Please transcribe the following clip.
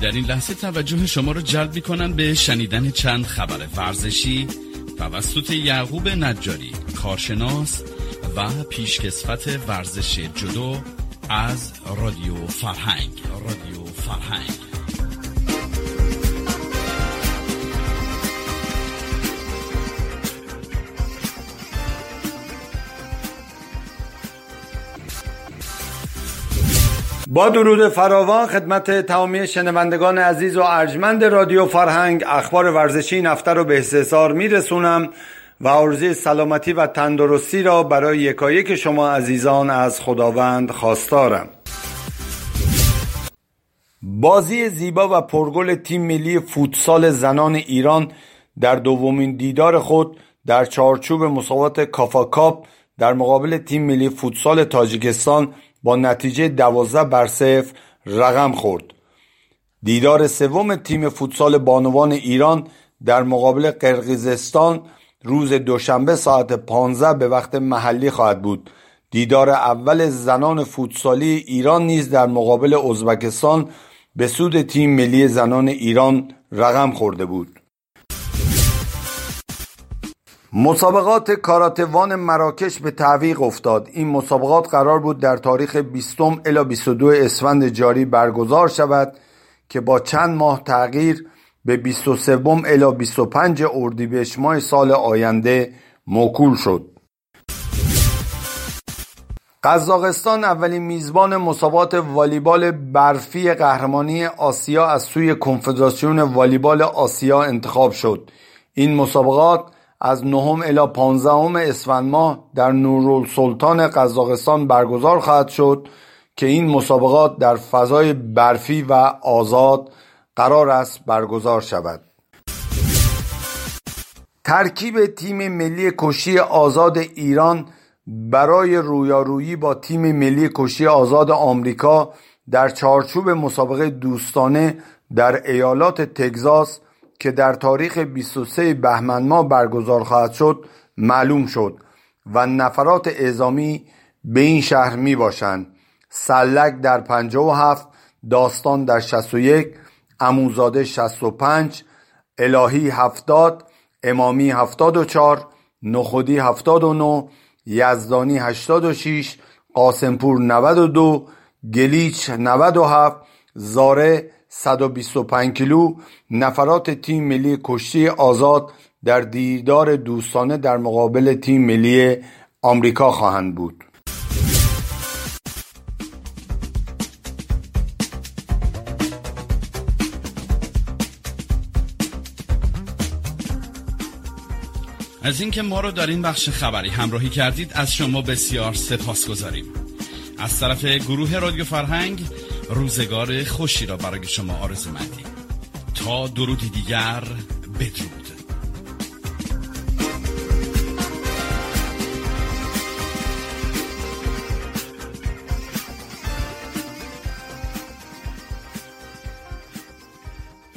در این لحظه توجه شما را جلب می کنم به شنیدن چند خبر ورزشی توسط یعقوب نجاری کارشناس و پیشکسوت ورزش جدو از رادیو فرهنگ. رادیو فرهنگ. با درود فراوان خدمت تمامی شنوندگان عزیز و ارجمند رادیو فرهنگ اخبار ورزشی این هفته رو به استحصار میرسونم و عرضی سلامتی و تندرستی را برای یکایک شما عزیزان از خداوند خواستارم. بازی زیبا و پرگل تیم ملی فوتسال زنان ایران در دومین دیدار خود در چارچوب کافا در مقابل تیم ملی فوتسال تاجیکستان با نتیجه دوازده بر صفر رقم خورد. دیدار سوم تیم فوتسال بانوان ایران در مقابل قرقیزستان روز دوشنبه ساعت 15 به وقت محلی خواهد بود. دیدار اول زنان فوتسالی ایران نیز در مقابل ازبکستان به سود تیم ملی زنان ایران رقم خورده بود. مسابقات کاراتوان مراکش به تعویق افتاد. این مسابقات قرار بود در تاریخ 20 الی 22 اسفند جاری برگزار شود که با چند ماه تغییر به 23 الی 25 اردیبهشت ماه سال آینده موکول شد. قزاقستان اولین میزبان مسابقات والیبال برفی قهرمانی آسیا از سوی کنفدراسیون والیبال آسیا انتخاب شد. این مسابقات از نهم الی 15 اسفند ماه در نورالسلطان قزاقستان برگزار خواهد شد که این مسابقات در فضای برفی و آزاد قرار است برگزار شود. ترکیب تیم ملی کشتی آزاد ایران برای رویارویی با تیم ملی کشتی آزاد آمریکا در چارچوب مسابقه دوستانه در ایالات تگزاس که در تاریخ 23 بهمن ماه برگزار خواهد شد معلوم شد و نفرات اعزامی به این شهر می باشند. سلک در 57 داستان در 61 اموزاده 65 الهی 70 امامی 74 نخودی 79 یزدانی 86 قاسمپور 92 گلیچ 97 زاره 125 کیلو نفرات تیم ملی کشتی آزاد در دیدار دوستانه در مقابل تیم ملی آمریکا خواهند بود. از اینکه ما رو در این بخش خبری همراهی کردید از شما بسیار سپاس گذاریم از طرف گروه رادیو فرهنگ روزگار خوشی را برای شما آرزو مندیم تا درودی دیگر بدرود.